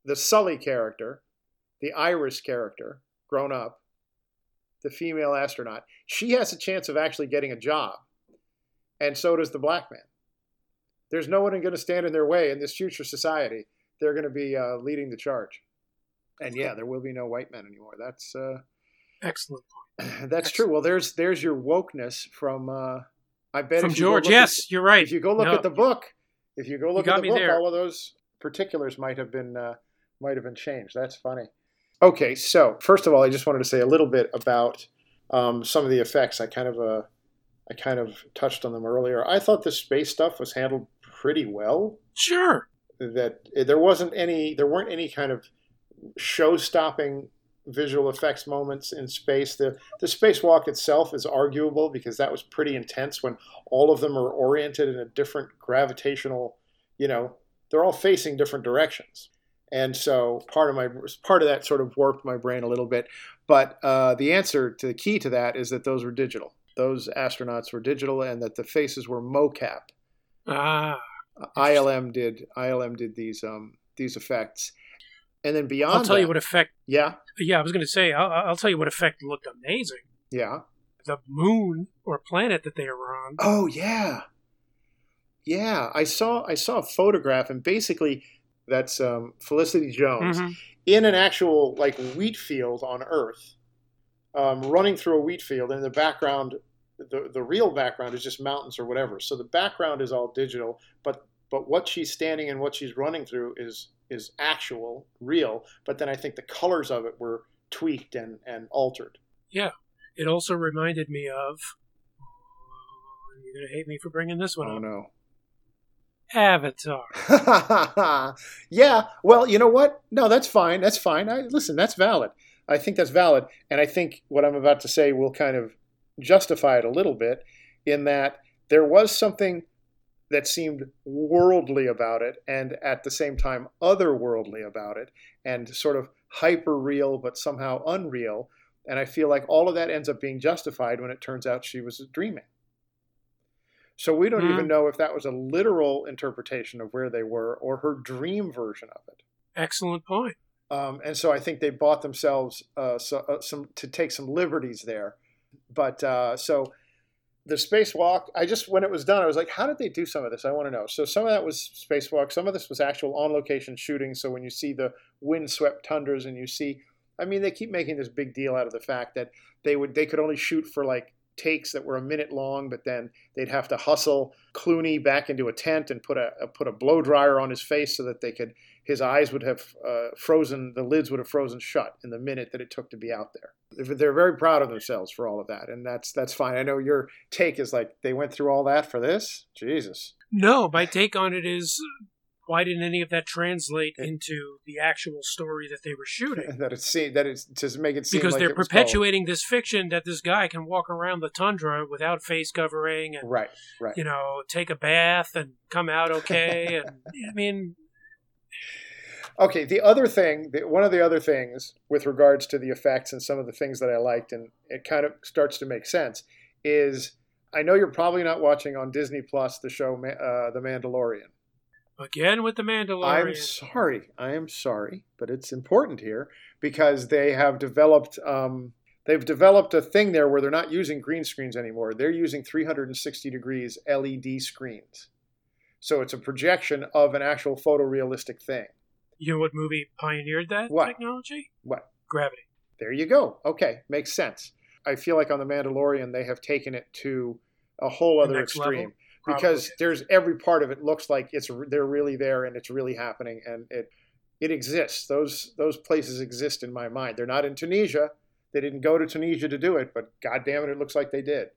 the Sully character, the Iris character, grown up, the female astronaut, she has a chance of actually getting a job. And so does the black man. There's no one going to stand in their way in this future society. They're going to be uh, leading the charge. And yeah, there will be no white men anymore. That's uh, excellent. that's true. Well, there's there's your wokeness from. Uh, I bet From you George, yes, at- you're right. if you go look No, at the book, If you go look You at the book, there. all of those particulars might have been uh, might have been changed. That's funny. Okay, so first of all, I just wanted to say a little bit about um, some of the effects. I kind of uh, I kind of touched on them earlier. I thought the space stuff was handled pretty well. Sure. That eh, there wasn't any, there weren't any kind of show-stopping visual effects moments in space. The the spacewalk itself is arguable because that was pretty intense when all of them are oriented in a different gravitational, you know, they're all facing different directions. And so part of my part of that sort of warped my brain a little bit. But uh, the answer to the key to that is that those were digital. Those astronauts were digital, and that the faces were mocap. Ah, ILM did ILM did these um, these effects, and then beyond. I'll tell you what effect. Yeah, Yeah, I was going to say. I'll, I'll tell you what effect looked amazing. yeah. The moon or planet that they were on. Oh yeah, yeah. I saw I saw a photograph, and basically that's um, Felicity Jones Mhm. in an actual like wheat field on Earth, um, running through a wheat field, and in the background, the the real background is just mountains or whatever. So the background is all digital, but but what she's standing and what she's running through is is actual, real. But then I think the colors of it were tweaked and and altered. Yeah. It also reminded me of. oh, You're going to hate me for bringing this one Oh up. Oh no. Avatar. yeah. Well, you know what? No, that's fine. That's fine. I listen. That's valid. I think that's valid, and I think what I'm about to say will kind of justify it a little bit, in that there was something that seemed worldly about it, and at the same time otherworldly about it, and sort of hyper real but somehow unreal. And I feel like all of that ends up being justified when it turns out she was dreaming. So we don't Hmm. even know if that was a literal interpretation of where they were or her dream version of it. Excellent point. Um, and so I think they bought themselves uh, so, uh, some to take some liberties there. But uh, so the spacewalk, I just when it was done, I was like, how did they do some of this? I want to know. So some of that was spacewalk, some of this was actual on location shooting. So when you see the windswept tundras and you see, I mean, they keep making this big deal out of the fact that they would they could only shoot for like takes that were a minute long, but then they'd have to hustle Clooney back into a tent and put a put a blow dryer on his face so that they could his eyes would have uh, frozen, the lids would have frozen shut in the minute that it took to be out there. They're- very proud of themselves for all of that, and that's that's fine. I know your take is like they went through all that for this. Jesus. No, my take on it is why didn't any of that translate into the actual story that they were shooting? that it's seen that it's to make it seem Because like they're perpetuating this fiction that this guy can walk around the tundra without face covering and right, right. you know take a bath and come out okay. and I mean, Okay, the other thing, the, one of the other things with regards to the effects and some of the things that I liked, and it kind of starts to make sense, is I know you're probably not watching on Disney Plus the show uh, The Mandalorian. again with the Mandalorian. I'm sorry, I am sorry, but it's important here because they have developed um, they've developed a thing there where they're not using green screens anymore. They're using 360 degrees LED screens, so it's a projection of an actual photorealistic thing. You know what movie pioneered that What? technology? What? Gravity. There you go. Okay, makes sense. I feel like on The Mandalorian they have taken it to a whole other extreme level? because there's every part of it looks like it's they're really there and it's really happening and it it exists. Those those places exist in my mind. They're not in Tunisia. They didn't go to Tunisia to do it, but god damn it, it looks like they did.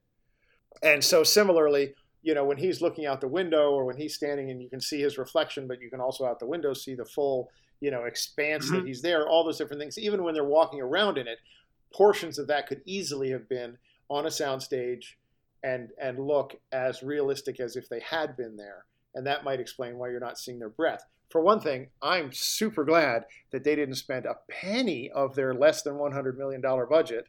And so similarly, you know, when he's looking out the window or when he's standing and you can see his reflection, but you can also out the window see the full, you know, expanse that Mhm. he's there, all those different things. Even when they're walking around in it, portions of that could easily have been on a soundstage and and look as realistic as if they had been there. And that might explain why you're not seeing their breath. For one thing, I'm super glad that they didn't spend a penny of their less than 100 million dollar budget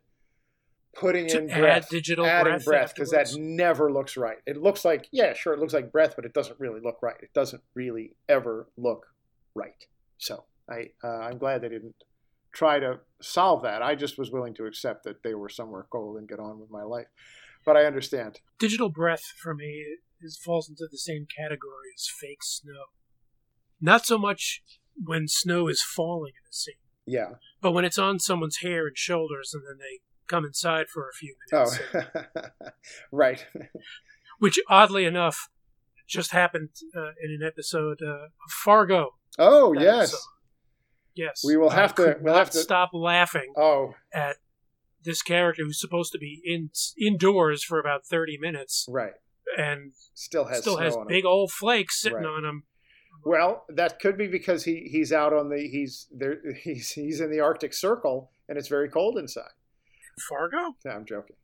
putting To in add breath, digital adding breath breath because that never looks right. It looks like yeah, sure, it looks like breath, but it doesn't really look right. It doesn't really ever look right. So I uh, I'm glad they didn't try to solve that. I just was willing to accept that they were somewhere cold and get on with my life. But I understand. Digital breath for me is falls into the same category as fake snow. Not so much when snow is falling in a scene, Yeah. but when it's on someone's hair and shoulders, and then they come inside for a few minutes. Oh, right. Which, oddly enough, just happened uh, in an episode uh, of Fargo. Oh yes, episode. yes. We will have to. We'll have to stop laughing. Oh, at this character who's supposed to be in indoors for about thirty minutes, right? And still has still has big him. old flakes sitting right. on him. Well, that could be because he he's out on the he's there he's he's in the Arctic Circle and it's very cold inside. Fargo? No, I'm joking.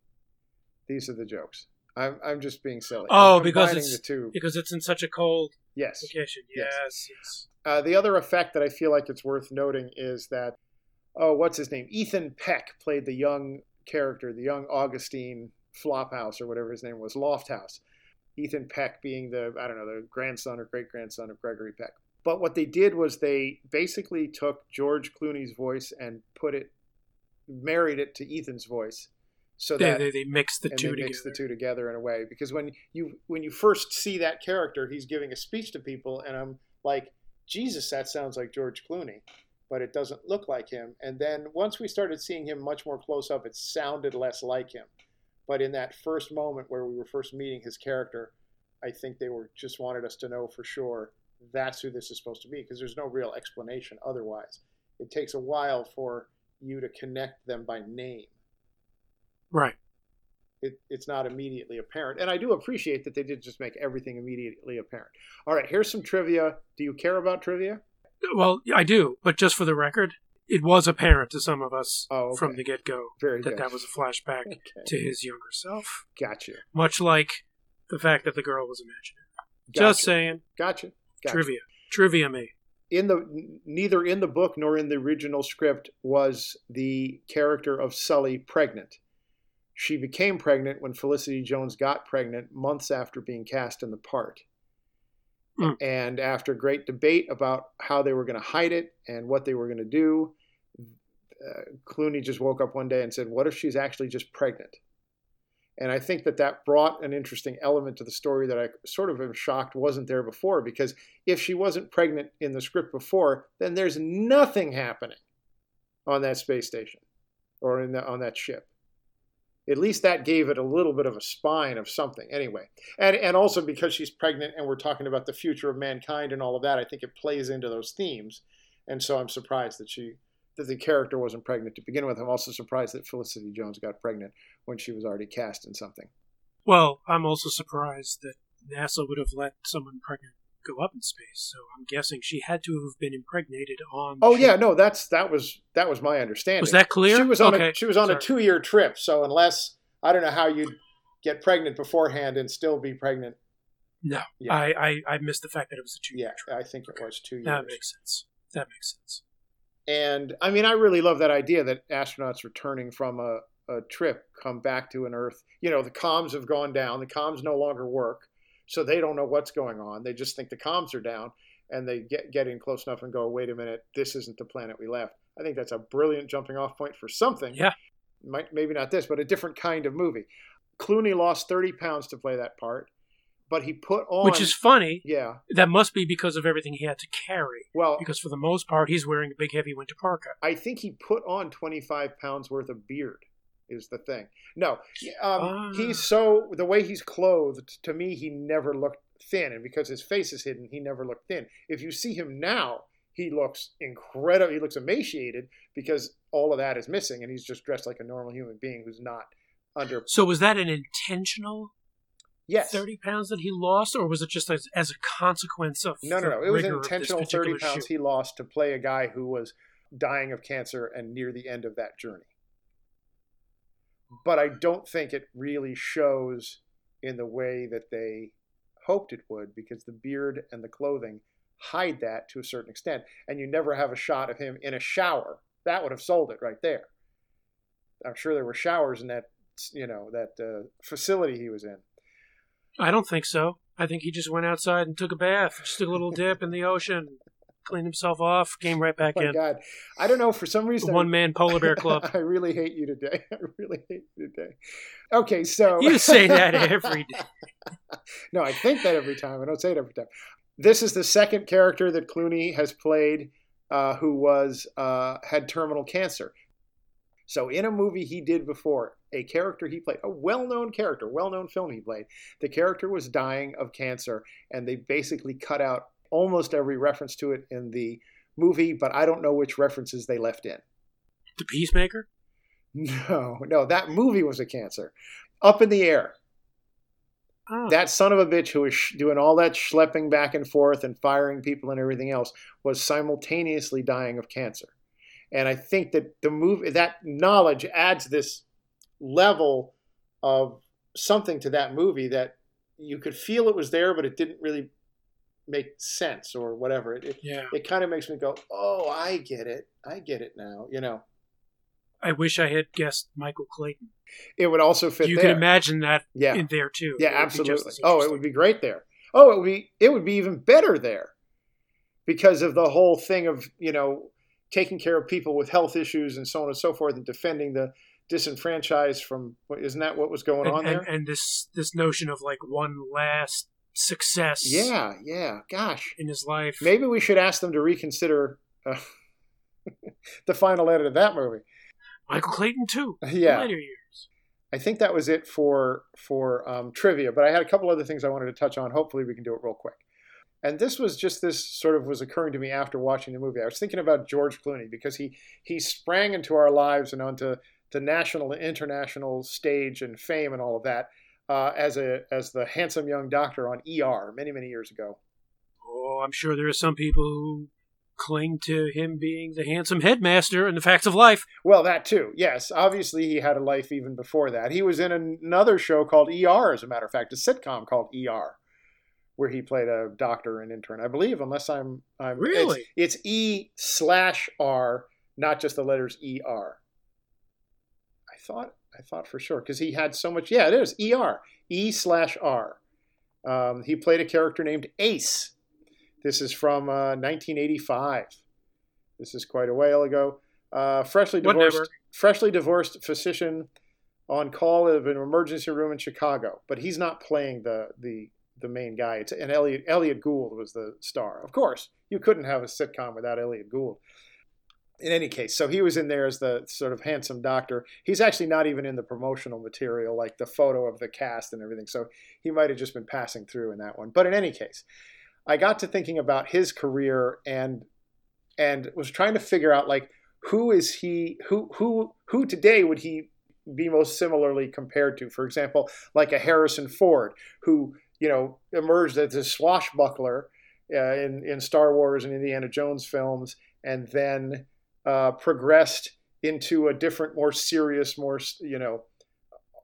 These are the jokes. I'm I'm just being silly. Oh, because it's because it's in such a cold yes location. Yes, yes. yes. Uh, the other effect that I feel like it's worth noting is that oh, what's his name? Ethan Peck played the young character, the young Augustine Flophouse or whatever his name was, Lofthouse. Ethan Peck being the I don't know the grandson or great grandson of Gregory Peck. But what they did was they basically took George Clooney's voice and put it, married it to Ethan's voice, so that they, they, they mix the two they mix the two together in a way. Because when you when you first see that character, he's giving a speech to people, and I'm like, Jesus, that sounds like George Clooney, but it doesn't look like him. And then once we started seeing him much more close up, it sounded less like him. But in that first moment where we were first meeting his character, I think they were just wanted us to know for sure that's who this is supposed to be because there's no real explanation otherwise. It takes a while for you to connect them by name. Right. It, it's not immediately apparent. And I do appreciate that they did just make everything immediately apparent. All right, here's some trivia. Do you care about trivia? Well, I do, but just for the record, it was apparent to some of us oh, okay. from the get go that good. that was a flashback okay. to his younger self. Gotcha. Much like the fact that the girl was imaginary. Gotcha. Just saying. Gotcha. gotcha. Trivia. Trivia me. In the neither in the book nor in the original script was the character of Sully pregnant. She became pregnant when Felicity Jones got pregnant months after being cast in the part. Mm. And after great debate about how they were going to hide it and what they were going to do, uh, Clooney just woke up one day and said, What if she's actually just pregnant? And I think that that brought an interesting element to the story that I sort of am shocked wasn't there before. Because if she wasn't pregnant in the script before, then there's nothing happening on that space station or in the, on that ship. At least that gave it a little bit of a spine of something, anyway. And and also because she's pregnant and we're talking about the future of mankind and all of that, I think it plays into those themes. And so I'm surprised that she that the character wasn't pregnant to begin with. I'm also surprised that Felicity Jones got pregnant when she was already cast in something. Well, I'm also surprised that NASA would have let someone pregnant go up in space. So I'm guessing she had to have been impregnated on. Oh yeah, no, that's that was that was my understanding. Was that clear? She was on okay. a she was on Sorry. a two year trip. So unless I don't know how you'd get pregnant beforehand and still be pregnant. No, yeah. I, I I missed the fact that it was a two year. Yeah, trip. I think it was two years. That makes sense. That makes sense. And I mean, I really love that idea that astronauts returning from a, a trip come back to an Earth. You know, the comms have gone down, the comms no longer work, so they don't know what's going on. They just think the comms are down, and they get, get in close enough and go, wait a minute, this isn't the planet we left. I think that's a brilliant jumping off point for something. Yeah. Might, maybe not this, but a different kind of movie. Clooney lost 30 pounds to play that part but he put on which is funny. Yeah, that must be because of everything he had to carry. Well, because for the most part, he's wearing a big, heavy winter parka. I think he put on twenty five pounds worth of beard. Is the thing? No, um, uh. he's so the way he's clothed. To me, he never looked thin, and because his face is hidden, he never looked thin. If you see him now, he looks incredible. He looks emaciated because all of that is missing, and he's just dressed like a normal human being who's not under. So was that an intentional Yes. 30 pounds that he lost, or was it just as, as a consequence of. No, no, no. It was an intentional 30 pounds shoot? he lost to play a guy who was dying of cancer and near the end of that journey. But I don't think it really shows in the way that they hoped it would because the beard and the clothing hide that to a certain extent. And you never have a shot of him in a shower. That would have sold it right there. I'm sure there were showers in that, you know, that uh, facility he was in. I don't think so. I think he just went outside and took a bath, just took a little dip in the ocean, cleaned himself off, came right back in. oh in. God, I don't know. For some reason, one man polar bear club. I really hate you today. I really hate you today. Okay, so you say that every day. no, I think that every time. I don't say it every time. This is the second character that Clooney has played uh, who was uh, had terminal cancer. So, in a movie he did before, a character he played, a well known character, well known film he played, the character was dying of cancer, and they basically cut out almost every reference to it in the movie, but I don't know which references they left in. The Peacemaker? No, no, that movie was a cancer. Up in the air. Oh. That son of a bitch who was sh- doing all that schlepping back and forth and firing people and everything else was simultaneously dying of cancer. And I think that the movie, that knowledge adds this level of something to that movie that you could feel it was there, but it didn't really make sense or whatever. It, yeah. it kind of makes me go, oh, I get it. I get it now, you know. I wish I had guessed Michael Clayton. It would also fit. You there. can imagine that yeah. in there too. Yeah, absolutely. Oh, it would be great there. Oh, it would be it would be even better there because of the whole thing of you know taking care of people with health issues and so on and so forth, and defending the disenfranchised from. Isn't that what was going and, on there? And, and this this notion of like one last success. Yeah, yeah. Gosh, in his life. Maybe we should ask them to reconsider uh, the final edit of that movie. Michael Clayton too. Yeah. Later years. I think that was it for for um, trivia, but I had a couple other things I wanted to touch on. Hopefully, we can do it real quick. And this was just this sort of was occurring to me after watching the movie. I was thinking about George Clooney because he he sprang into our lives and onto the national and international stage and fame and all of that uh, as a as the handsome young doctor on ER many many years ago. Oh, I'm sure there are some people who cling to him being the handsome headmaster in the facts of life. Well, that too. Yes, obviously he had a life even before that. He was in another show called ER, as a matter of fact, a sitcom called ER, where he played a doctor and intern, I believe. Unless I'm, I'm really, it's, it's E slash R, not just the letters E R. I thought, I thought for sure because he had so much. Yeah, it is ER, E slash R. Um, he played a character named Ace this is from uh, 1985. This is quite a while ago. Uh, freshly divorced, Whatever. freshly divorced physician on call of an emergency room in Chicago, but he's not playing the the the main guy. It's and Elliot Elliot Gould was the star. Of course, you couldn't have a sitcom without Elliot Gould. In any case, so he was in there as the sort of handsome doctor. He's actually not even in the promotional material, like the photo of the cast and everything. So he might have just been passing through in that one. But in any case, I got to thinking about his career and and was trying to figure out like who is he who who who today would he be most similarly compared to for example like a Harrison Ford who you know emerged as a swashbuckler uh, in in Star Wars and Indiana Jones films and then uh, progressed into a different more serious more you know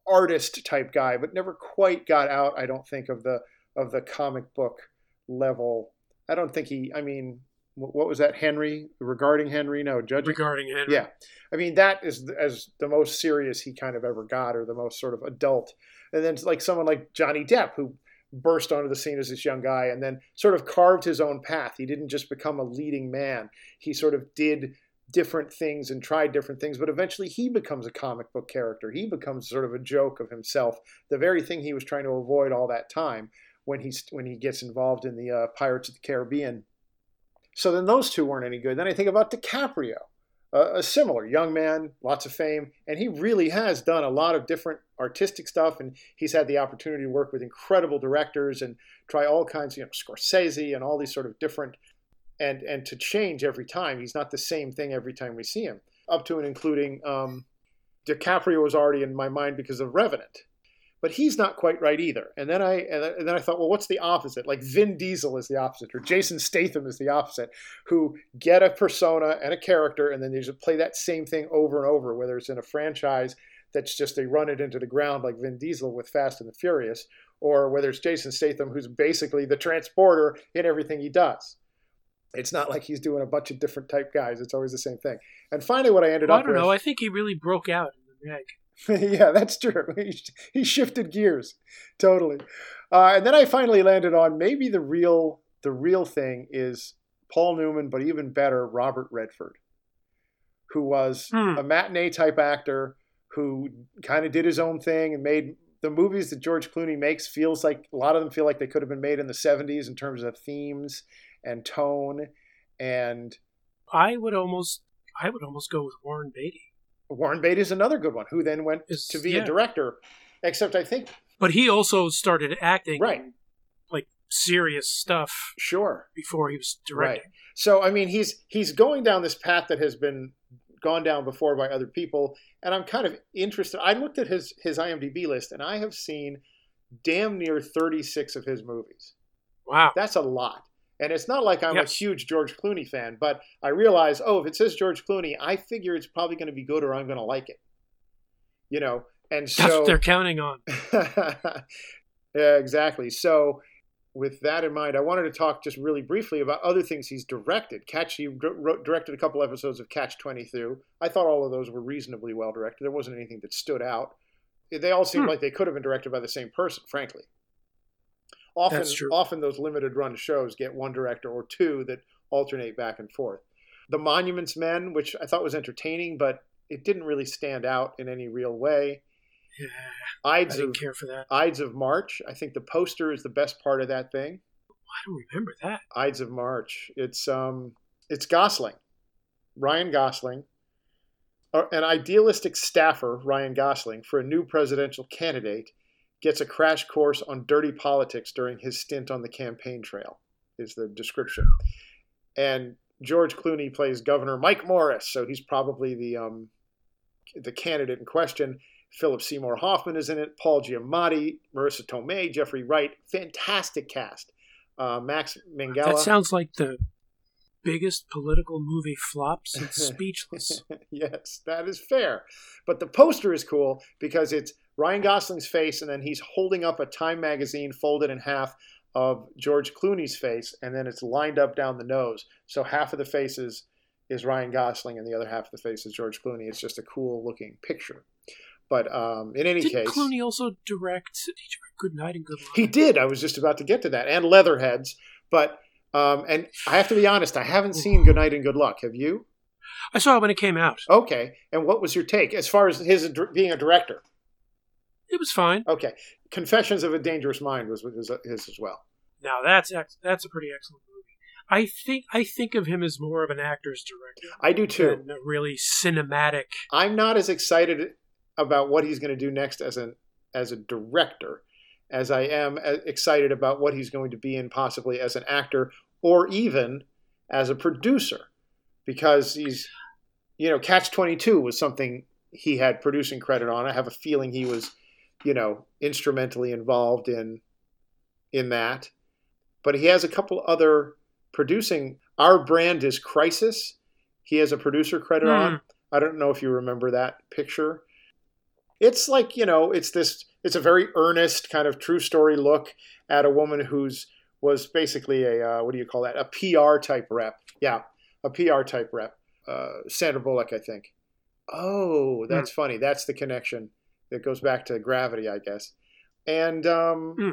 artist type guy but never quite got out I don't think of the of the comic book level. I don't think he. I mean, what was that? Henry regarding Henry? No, judge regarding Henry. Yeah, I mean that is as the most serious he kind of ever got, or the most sort of adult. And then like someone like Johnny Depp, who burst onto the scene as this young guy, and then sort of carved his own path. He didn't just become a leading man. He sort of did different things and tried different things, but eventually he becomes a comic book character. He becomes sort of a joke of himself, the very thing he was trying to avoid all that time when he's when he gets involved in the uh, Pirates of the Caribbean. So then those two weren't any good. Then I think about DiCaprio, a similar young man, lots of fame, and he really has done a lot of different artistic stuff, and he's had the opportunity to work with incredible directors and try all kinds, you know, Scorsese and all these sort of different, and and to change every time. He's not the same thing every time we see him, up to and including. Um, DiCaprio was already in my mind because of Revenant but he's not quite right either. And then I and then I thought, well, what's the opposite? Like Vin Diesel is the opposite, or Jason Statham is the opposite, who get a persona and a character, and then they just play that same thing over and over, whether it's in a franchise that's just they run it into the ground like Vin Diesel with Fast and the Furious, or whether it's Jason Statham who's basically the transporter in everything he does. It's not like he's doing a bunch of different type guys. It's always the same thing. And finally, what I ended well, up I don't with, know. I think he really broke out in the neck. yeah, that's true. He, he shifted gears totally. Uh, and then I finally landed on maybe the real the real thing is Paul Newman, but even better, Robert Redford, who was hmm. a matinee type actor who kind of did his own thing and made the movies that George Clooney makes feels like a lot of them feel like they could have been made in the 70s in terms of themes and tone and I would almost I would almost go with Warren Beatty. Warren Beatty is another good one, who then went Is- to be yeah. a director. Except I think But he also started acting Right. like serious stuff sure, before he was directing. right. So I mean, he's he's going down this path that has been gone down before by other people, and I'm kind of interested. I looked at his his IMDb list, and I have seen damn near 36 of his movies. Wow. That's a lot. And it's not like I'm Yes. a huge George Clooney fan, but I realize, oh, if it says George Clooney, I figure it's probably going to be good or I'm going to like it. You know, and That's so what they're counting on. yeah, exactly. So, with that in mind, I wanted to talk just really briefly about other things he's directed. Catch, he wrote- directed a couple episodes of Catch Twenty Two. I thought all of those were reasonably well directed. There wasn't anything that stood out. They all seemed Hmm. like they could have been directed by the same person, frankly. Often, often those limited run shows get one director or two that alternate back and forth. The Monuments Men, which I thought was entertaining, but it didn't really stand out in any real way. Yeah, I Ides didn't of care for that. Ides of March. I think the poster is the best part of that thing. I don't remember that. Ides of March. It's um, it's Gosling, Ryan Gosling, an idealistic staffer, Ryan Gosling, for a new presidential candidate, gets a crash course on dirty politics during his stint on the campaign trail. Is the description, and George Clooney plays Governor Mike Morris, so he's probably the um, the candidate in question. Philip Seymour Hoffman is in it. Paul Giamatti, Marisa Tomei, Jeffrey Wright. Fantastic cast. Uh, Max Minghella. That sounds like the biggest political movie flop since Speechless. yes, that is fair. But the poster is cool because it's Ryan Gosling's face, and then he's holding up a Time magazine folded in half of George Clooney's face, and then it's lined up down the nose. So half of the face is, is Ryan Gosling, and the other half of the face is George Clooney. It's just a cool looking picture. But um, in any Did case, Clooney also direct, did he direct Good Night and Good Luck? he did. I was just about to get to that, and Leatherheads. But um, and I have to be honest, I haven't seen Good Night and Good Luck. Have you? I saw it when it came out. Okay. And what was your take as far as his being a director? It was fine. Okay. Confessions of a Dangerous Mind was his, his as well. Now that's ex- that's a pretty excellent movie. I think I think of him as more of an actor's director I do too. than a really cinematic. I'm not as excited about what he's going to do next as an as a director as I am uh, excited about what he's going to be in possibly as an actor or even as a producer because he's you know Catch 22 was something he had producing credit on. I have a feeling he was you know instrumentally involved in in that. But he has a couple other producing our brand is Crisis. He has a producer credit Hmm. on. I don't know if you remember that picture. It's like, you know, it's this it's a very earnest kind of true story look at a woman who's was basically a uh, what do you call that? A PR type rep. Yeah, a PR type rep. Uh, Sandra Bullock, I think. Oh, that's funny. That's the connection that goes back to Gravity, I guess. And um, Hmm.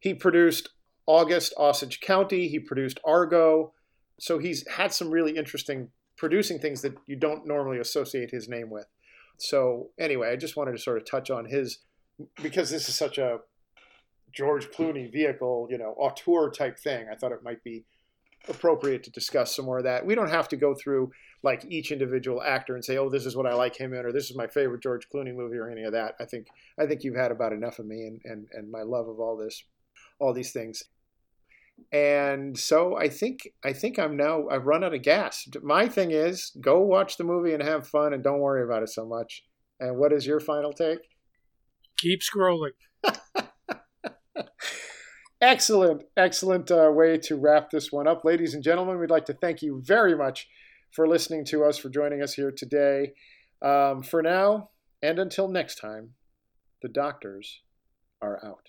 he produced August Osage County. He produced Argo. So he's had some really interesting producing things that you don't normally associate his name with. So anyway, I just wanted to sort of touch on his because this is such a George Clooney vehicle, you know, auteur type thing. I thought it might be appropriate to discuss some more of that. We don't have to go through like each individual actor and say, "Oh, this is what I like him in," or "This is my favorite George Clooney movie," or any of that. I think I think you've had about enough of me and and and my love of all this, all these things. And so I think I think I'm now I've run out of gas. My thing is go watch the movie and have fun and don't worry about it so much. And what is your final take? Keep scrolling. Excellent, excellent uh, way to wrap this one up. Ladies and gentlemen, we'd like to thank you very much for listening to us, for joining us here today. Um, for now, and until next time, the doctors are out.